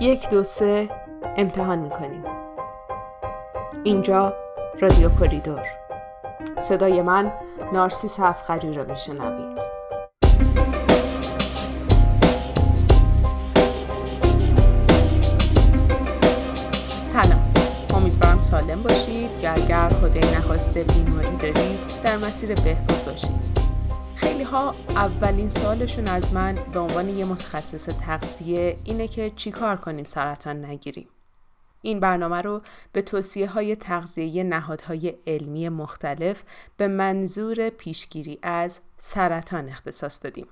یک دو سه امتحان می‌کنیم. اینجا رادیو کوریدور. صدای من نارسیس هفخری را میشنوید. سلام. امیدوارم سالم باشید. یا اگر خدای نخواسته بیماری دارید در مسیر بهبود باشید. خیلی ها اولین سالشون از من به عنوان یه متخصص تغذیه اینه که چیکار کنیم سرطان نگیریم. این برنامه رو به توصیه های تغذیه نهادهای علمی مختلف به منظور پیشگیری از سرطان اختصاص دادیم.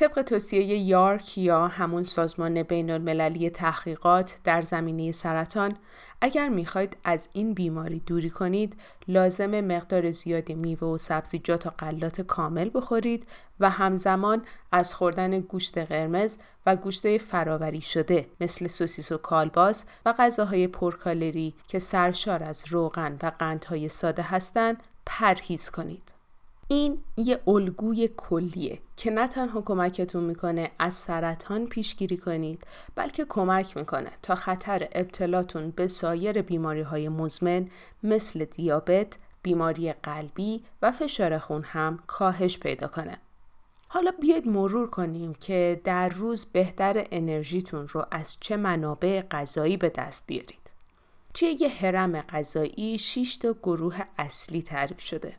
طبق توصیه یارک یا همون سازمان بین المللی تحقیقات در زمینه سرطان اگر می‌خواید از این بیماری دوری کنید لازم مقدار زیادی میوه و سبزیجات و غلات کامل بخورید و همزمان از خوردن گوشت قرمز و گوشت فراوری شده مثل سوسیس و کالباس و غذاهای پرکالری که سرشار از روغن و قندهای ساده هستند پرهیز کنید. این یه الگوی کلیه که نه تنها کمکتون می‌کنه از سرطان پیشگیری کنید بلکه کمک می‌کنه تا خطر ابتلاتون به سایر بیماری های مزمن مثل دیابت، بیماری قلبی و فشار خون هم کاهش پیدا کنه. حالا بیاید مرور کنیم که در روز بهتر انرژیتون رو از چه منابع غذایی به دست بیارید. توی یه حرم غذایی 6 تا گروه اصلی تعریف شده.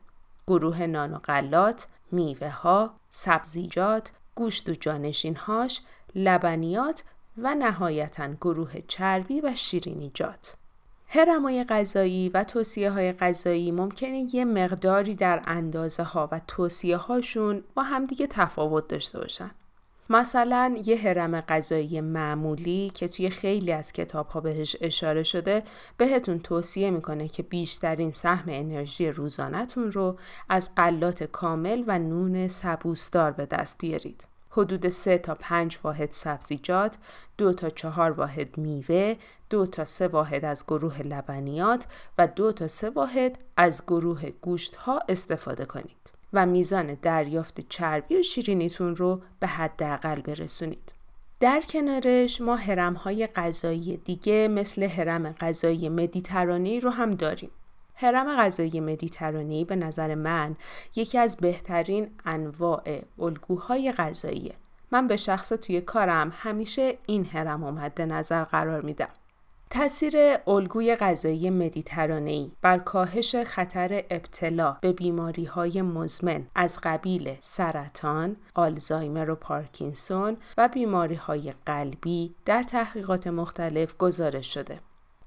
گروه نان و غلات، میوه ها، سبزیجات، گوشت و جانشینهاش، لبنیات و نهایتا گروه چربی و شیرینیجات. هرمای غذایی و توصیه های غذایی ممکنه یه مقداری در اندازه ها و توصیه هاشون با همدیگه تفاوت داشته باشن. مثلا یه حرم غذایی معمولی که توی خیلی از کتاب ها بهش اشاره شده بهتون توصیه می‌کنه که بیشترین سهم انرژی روزانهتون رو از قلات کامل و نون سبوسدار به دست بیارید. حدود 3 تا 5 واحد سبزیجات، 2 تا 4 واحد میوه، 2 تا 3 واحد از گروه لبنیات و 2 تا 3 واحد از گروه گوشت ها استفاده کنید. و میزان دریافت چربی و شیرینیتون رو به حداقل برسونید. در کنارش ما های غذایی دیگه مثل حرم غذایی مدیترانی رو هم داریم. حرم غذایی مدیترانی به نظر من یکی از بهترین انواع الگوهای غذاییه. من به شخص توی کارم همیشه این رو مد نظر قرار میدم. تاثیر الگوی غذایی مدیترانه‌ای بر کاهش خطر ابتلا به بیماری های مزمن از قبیل سرطان، آلزایمر و پارکینسون و بیماری های قلبی در تحقیقات مختلف گزارش شده.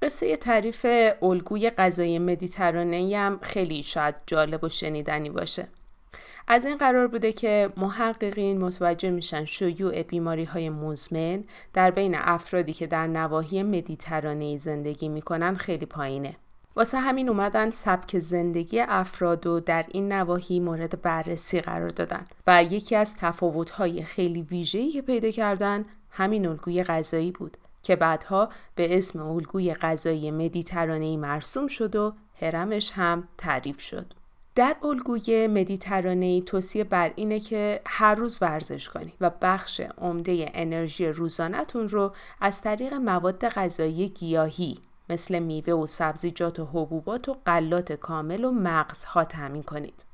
قصه تعریف الگوی غذایی مدیترانه‌ای هم خیلی شاید جالب و شنیدنی باشه. از این قرار بوده که محققین متوجه میشن شیوع بیماری های مزمن در بین افرادی که در نواحی مدیترانه زندگی می‌کنن خیلی پایینه. واسه همین اومدن سبک زندگی افراد و در این نواحی مورد بررسی قرار دادن و یکی از تفاوت‌های خیلی ویژه‌ای که پیدا کردن همین الگوی غذایی بود که بعدها به اسم الگوی غذایی مدیترانه‌ای مرسوم شد و هرمش هم تعریف شد. در الگوی مدیترانه‌ای توصیه بر اینه که هر روز ورزش کنید و بخش عمده انرژی روزانهتون رو از طریق مواد غذایی گیاهی مثل میوه و سبزیجات و حبوبات و غلات کامل و مغزها تامین کنید.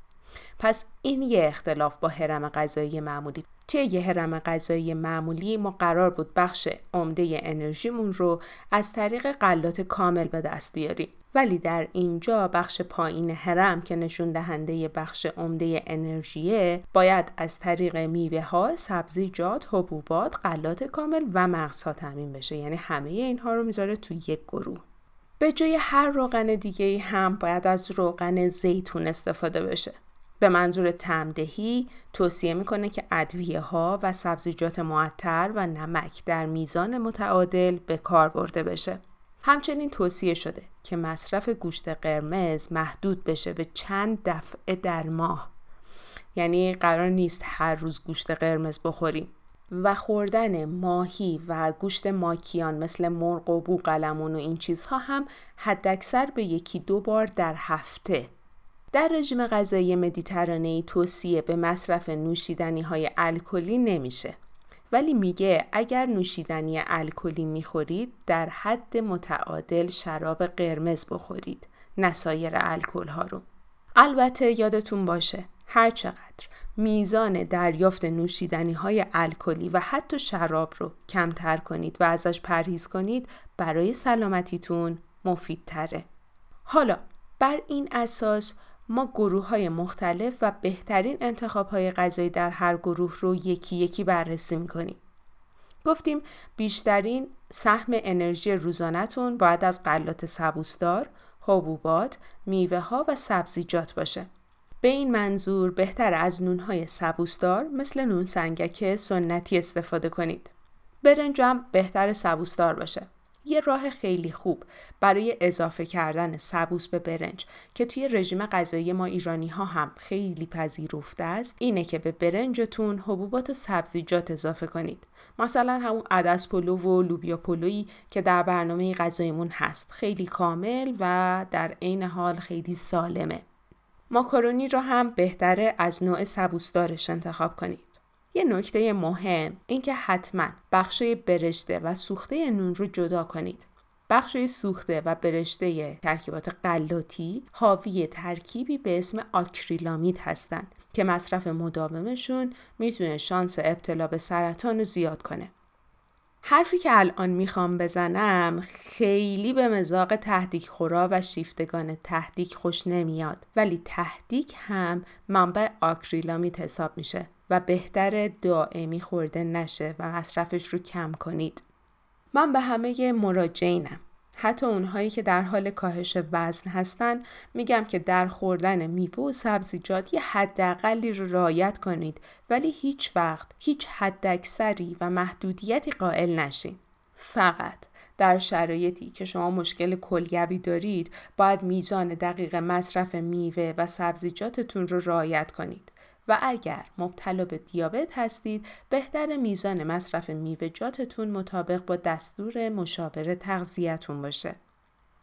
پس این یه اختلاف با حرم غذایی معمولی. توی یه حرم غذایی معمولی؟ ما قرار بود بخش عمده انرژیمون رو از طریق غلات کامل به دست بیاریم. ولی در اینجا بخش پایین حرم که نشون دهنده بخش عمده انرژیه باید از طریق میوه ها، سبزیجات، حبوبات، غلات کامل و مغزها تامین بشه. یعنی همه اینها رو می‌ذاره تو یک گروه. به جای هر روغن دیگه هم باید از روغن زیتون استفاده بشه. به منظور تمدهی توصیه می‌کنه که ادویه ها و سبزیجات معطر و نمک در میزان متعادل به کار برده بشه. همچنین توصیه شده که مصرف گوشت قرمز محدود بشه به چند دفعه در ماه. یعنی قرار نیست هر روز گوشت قرمز بخوریم. و خوردن ماهی و گوشت ماکیان مثل مرغ و بوقلمون و این چیزها هم حداکثر به یکی دو بار در هفته در رژیم غذایی مدیترانه‌ای توصیه به مصرف نوشیدنی های الکلی نمیشه ولی میگه اگر نوشیدنی الکلی می‌خورید در حد متعادل شراب قرمز بخورید نه سایر الکل ها رو البته یادتون باشه هر چقدر میزان دریافت نوشیدنی های الکلی و حتی شراب رو کمتر کنید و ازش پرهیز کنید برای سلامتیتون مفیدتره. حالا بر این اساس ما گروه های مختلف و بهترین انتخاب های غذایی در هر گروه رو یکی یکی بررسی می‌کنیم. گفتیم بیشترین سهم انرژی روزانهتون باید از غلات سبوسدار، حبوبات، میوه ها و سبزیجات باشه. به این منظور بهتر از نونهای سبوسدار مثل نون سنگک سنتی استفاده کنید. برنج هم بهتر سبوسدار باشه. یه راه خیلی خوب برای اضافه کردن سبوس به برنج که توی رژیم غذایی ما ایرانی ها هم خیلی پذیرفته است اینه که به برنجتون حبوبات و سبزیجات اضافه کنید. مثلا همون عدس پلو و لوبیا پلویی که در برنامه غذایمون هست. خیلی کامل و در عین حال خیلی سالمه. ماکارونی را هم بهتره از نوع سبوسدارش انتخاب کنید. یه نکته مهم اینکه حتما بخشای برشته و سوخته نون رو جدا کنید. بخشای سوخته و برشته ترکیبات قلاتی حاوی ترکیبی به اسم آکریلامید هستند که مصرف مداومشون می‌تونه شانس ابتلا به سرطان رو زیاد کنه. حرفی که الان می‌خوام بزنم خیلی به مزاق تهدیک خورا و شیفتگان تهدیک خوش نمیاد ولی تهدیک هم منبع آکریلامید حساب میشه و بهتر دائمی خورده نشه و مصرفش رو کم کنید. من به همه مراجعینم حتی اونهایی که در حال کاهش وزن هستن میگم که در خوردن میوه و سبزیجات یه حداقلی رو رعایت کنید ولی هیچ وقت هیچ حداکثری و محدودیتی قائل نشین. فقط در شرایطی که شما مشکل کلیوی دارید باید میزان دقیق مصرف میوه و سبزیجاتتون رو رعایت کنید. و اگر مبتلا به دیابت هستید بهتر میزان مصرف میوه‌جاتتون مطابق با دستور مشاور تغذیه‌تون باشه.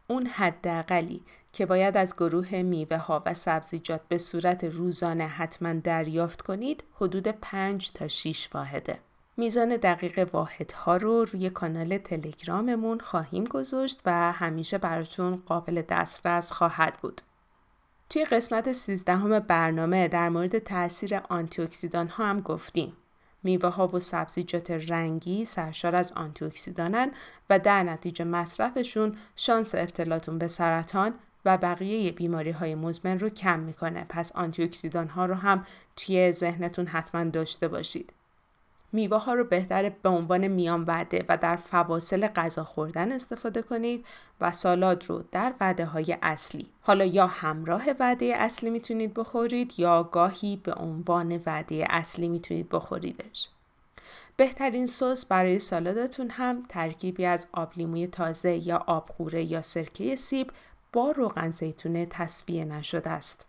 اون حداقلی که باید از گروه میوه ها و سبزیجات به صورت روزانه حتما دریافت کنید حدود 5 تا 6 واحده. میزان دقیق واحدها رو روی کانال تلگراممون خواهیم گذاشت و همیشه براتون قابل دسترس خواهد بود. توی قسمت سیزدهم برنامه در مورد تاثیر آنتی ها هم گفتیم. میوه ها و سبزیجات رنگی سرشار از آنتی اکسیدانن و در نتیجه مصرفشون شانس ابتلاتون به سرطان و بقیه بیماری های مزمن رو کم می‌کنه. پس آنتی ها رو هم توی ذهنتون حتما داشته باشید. میوه ها رو بهتر به عنوان میان وعده و در فواصل غذا خوردن استفاده کنید و سالاد رو در وعده های اصلی حالا یا همراه وعده اصلی می‌تونید بخورید یا گاهی به عنوان وعده اصلی می‌تونید بخوریدش بهترین سس برای سالادتون هم ترکیبی از آب لیموی تازه یا آبخوره یا سرکه سیب با روغن زیتون تصفیه نشده است.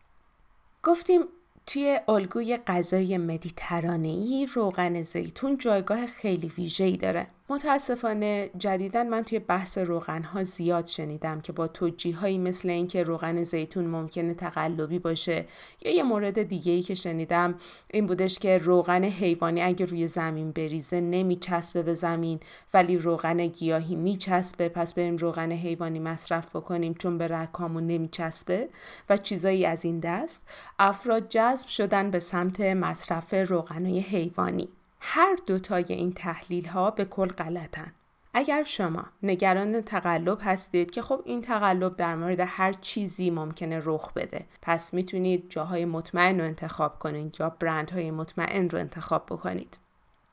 گفتیم توی الگوی غذای مدیترانه‌ای روغن زیتون جایگاه خیلی ویژه‌ای داره. متاسفانه جدیدا من توی بحث روغن ها زیاد شنیدم که با توجیه هایی مثل اینکه روغن زیتون ممکنه تقلبی باشه یا یه مورد دیگه ای که شنیدم این بودش که روغن حیوانی اگه روی زمین بریزه نمیچسبه به زمین ولی روغن گیاهی میچسبه. پس بریم روغن حیوانی مصرف بکنیم چون به رکامون نمیچسبه و چیزایی از این دست. افراد جذب شدن به سمت مصرف روغنهای حیوانی. هر دوتای این تحلیل ها به کل غلطن. اگر شما نگران تقلب هستید که خب این تقلب در مورد هر چیزی ممکنه رخ بده پس می‌تونید جاهای مطمئن رو انتخاب کنید یا برندهای مطمئن رو انتخاب بکنید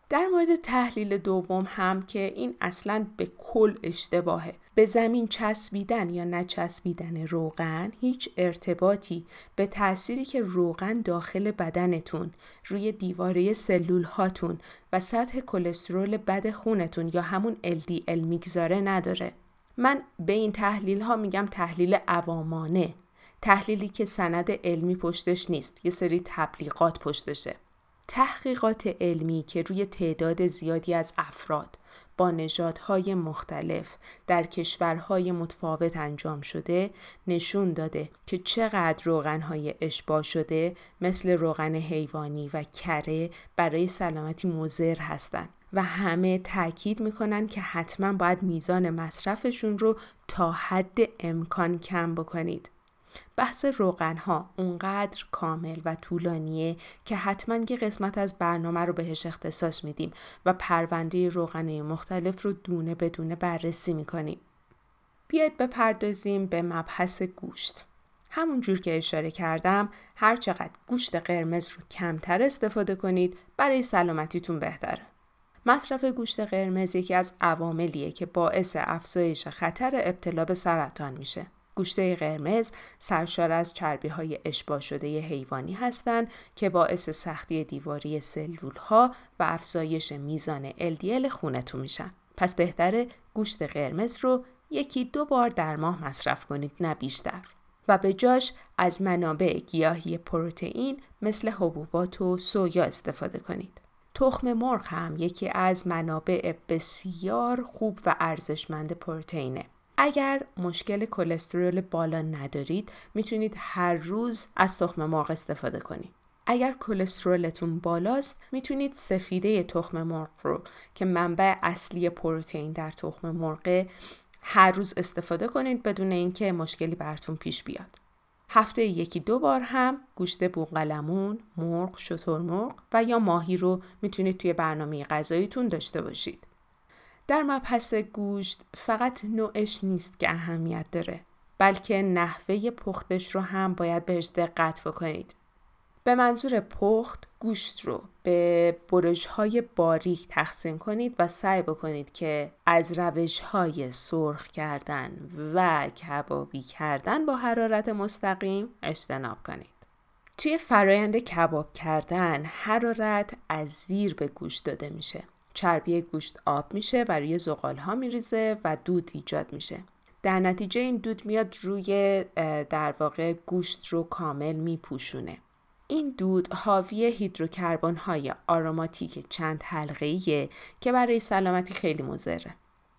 در مورد تحلیل دوم هم که این اصلا به کل اشتباهه به زمین چسبیدن یا نچسبیدن روغن هیچ ارتباطی به تأثیری که روغن داخل بدنتون روی دیواره سلول هاتون و سطح کلسترول بد خونتون یا همون LDL می‌گذاره نداره. من به این تحلیل ها میگم تحلیل عوامانه تحلیلی که سند علمی پشتش نیست یه سری تبلیغات پشتشه. تحقیقات علمی که روی تعداد زیادی از افراد با نژادهای مختلف در کشورهای متفاوت انجام شده نشون داده که چقدر روغنهای اشباع شده مثل روغن حیوانی و کره برای سلامتی مضر هستند و همه تاکید می‌کنن که حتما باید میزان مصرفشون رو تا حد امکان کم بکنید. بحث روغن ها اونقدر کامل و طولانیه که حتما یه قسمت از برنامه رو بهش اختصاص میدیم و پرونده روغنه مختلف رو دونه بدونه بررسی می‌کنیم. بیاید بپردازیم به مبحث گوشت. همون جور که اشاره کردم هر چقدر گوشت قرمز رو کمتر استفاده کنید برای سلامتیتون بهتره. مصرف گوشت قرمز یکی از عواملیه که باعث افزایش خطر ابتلا به سرطان میشه. گوشت قرمز سرشار از چربی های اشباه شده حیوانی هستند که باعث سختی دیواری سلول ها و افزایش میزان LDL خونتون میشن. پس بهتره گوشت قرمز رو یکی دو بار در ماه مصرف کنید نه بیشتر. و به جاش از منابع گیاهی پروتئین مثل حبوبات و سویا استفاده کنید. تخم مرغ هم یکی از منابع بسیار خوب و ارزشمند پروتئینه. اگر مشکل کلسترول بالا ندارید می‌تونید هر روز از تخم مرغ استفاده کنید. اگر کلسترولتون بالاست می‌تونید سفیده تخم مرغ رو که منبع اصلی پروتئین در تخم مرغ هر روز استفاده کنید بدون اینکه مشکلی براتون پیش بیاد. هفته یکی دو بار هم گوشت بوقلمون، مرغ، شترمرغ و یا ماهی رو می‌تونید توی برنامه غذاییتون داشته باشید. در مبحث گوشت فقط نوعش نیست که اهمیت داره بلکه نحوه پختش رو هم باید بهش دقت بکنید. به منظور پخت گوشت رو به برش های باریک تقسیم کنید و سعی بکنید که از روش های سرخ کردن و کبابی کردن با حرارت مستقیم اجتناب کنید. توی فرایند کباب کردن حرارت از زیر به گوشت داده میشه. چربی گوشت آب میشه و روی زغال ها میریزه و دود ایجاد میشه. در نتیجه این دود میاد روی در واقع گوشت رو کامل میپوشونه. این دود حاوی هیدروکربن های آروماتیک چند حلقه که برای سلامتی خیلی مضره.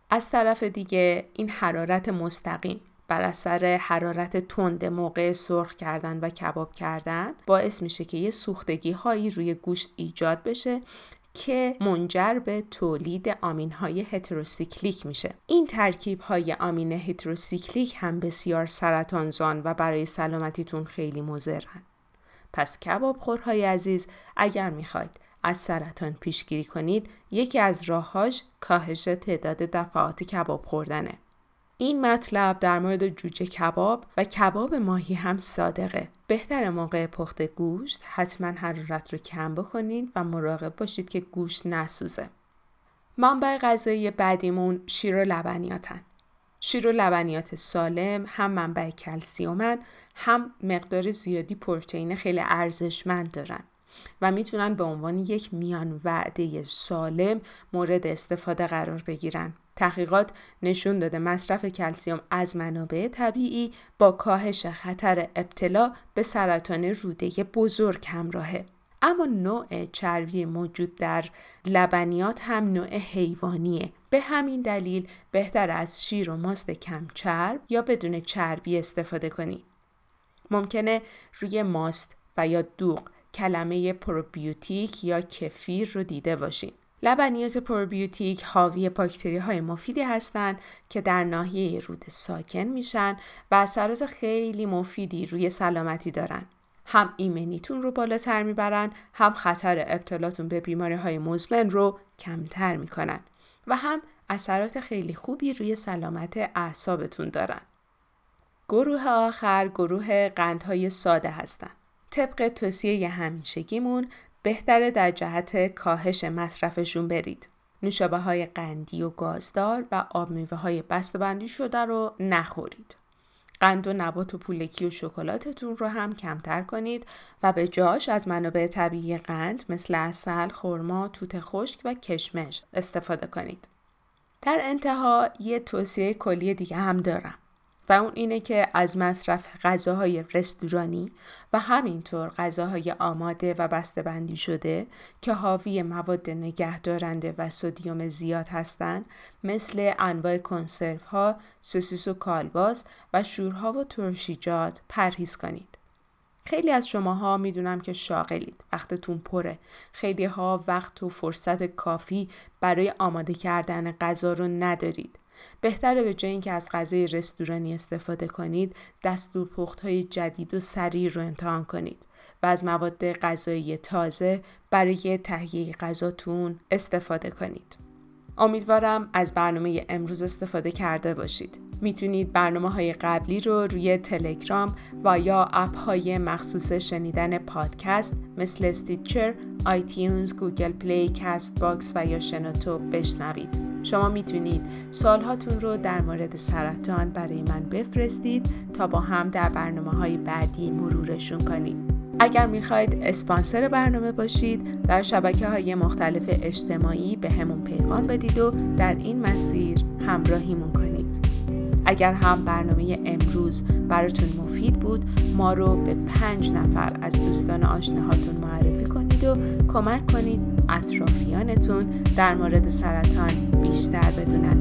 از طرف دیگه این حرارت مستقیم بر اثر حرارت تند موقع سرخ کردن و کباب کردن باعث میشه که یه سوختگی هایی روی گوشت ایجاد بشه که منجر به تولید آمین های هتروسیکلیک میشه این ترکیب های آمین هتروسیکلیک هم بسیار سرطان‌زان و برای سلامتیتون خیلی مضرن پس کباب خورهای عزیز اگر می‌خواید از سرطان پیشگیری کنید یکی از راههاش کاهش تعداد دفعات کباب خوردنه. این مطلب در مورد جوجه کباب و کباب ماهی هم صادقه. بهتره موقع پخت گوشت حتما حرارت رو کم بکنید و مراقب باشید که گوشت نسوزه. منبع غذایی بعدیمون شیر و لبنیاتن. شیر و لبنیات سالم هم منبع کلسیومن هم مقدار زیادی پروتئین خیلی ارزشمند دارن و می‌تونن به عنوان یک میان وعده سالم مورد استفاده قرار بگیرن. تحقیقات نشون داده. مصرف کلسیوم از منابع طبیعی با کاهش خطر ابتلا به سرطان روده بزرگ همراهه. اما نوع چربی موجود در لبنیات هم نوع حیوانیه. به همین دلیل بهتر از شیر و ماست کم چرب یا بدون چربی استفاده کنید ممکنه روی ماست و یا دوغ کلمه پروبیوتیک یا کفیر رو دیده باشین لبنیات پروبیوتیک حاوی باکتری های مفیدی هستند که در ناحیه رود ساکن میشن و اثرات خیلی مفیدی روی سلامتی دارن. هم ایمنیتون رو بالاتر می‌برن هم خطر ابتلاتون به بیماری های مزمن رو کمتر می‌کنن و هم اثرات خیلی خوبی روی سلامت اعصابتون دارن. گروه آخر گروه قندهای ساده هستن. طبق توصیه همیشگیمون بهتره در جهت کاهش مصرفشون برید. نوشابه های قندی و گازدار و آب میوه های بندی شده رو نخورید. قند و نبات و پولکی و شکلاتتون رو هم کمتر کنید و به جاش از منابع طبیعی قند مثل اصل، خرما، توت خشک و کشمش استفاده کنید. در انتها یه توصیه کلی دیگه هم دارم. و اون اینه که از مصرف غذاهای رستورانی و همینطور غذاهای آماده و بندی شده که حاوی مواد نگهدارنده و سودیوم زیاد هستند مثل انواع کنسرو ها، سوسیس و کالباس و شورها و ترشیجات پرهیز کنید. خیلی از شماها می‌دونم که شاغلید وقتتون پره خیلی ها وقت و فرصت کافی برای آماده کردن غذا رو ندارید بهتره به جای اینکه از غذای رستورانی استفاده کنید دستور پخت های جدید و سریع رو امتحان کنید و از مواد غذایی تازه برای تهیه غذاتون استفاده کنید امیدوارم از برنامه امروز استفاده کرده باشید. می‌تونید برنامه های قبلی رو روی تلگرام و یا app های مخصوص شنیدن پادکست مثل Stitcher، iTunes، Google Play، CastBox و یا شنوتو بشنوید. شما می‌تونید سوالهاتون رو در مورد سرطان برای من بفرستید تا با هم در برنامه های بعدی مرورشون کنیم. اگر می‌خواید اسپانسر برنامه باشید در شبکه های مختلف اجتماعی به همون پیغام بدید و در این مسیر همراهیمون کنید اگر هم برنامه امروز براتون مفید بود ما رو به پنج نفر از دوستان آشناهاتون معرفی کنید و کمک کنید اطرافیانتون در مورد سرطان بیشتر بدونن.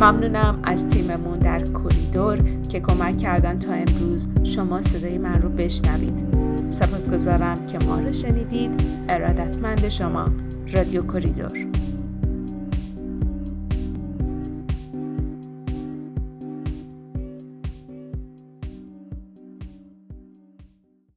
ممنونم از تیممون در کوریدور که کمک کردن تا امروز شما صدای من رو بشنوید. سپاسگزارم که ما رو شنیدید. ارادتمند شما رادیو کوریدور.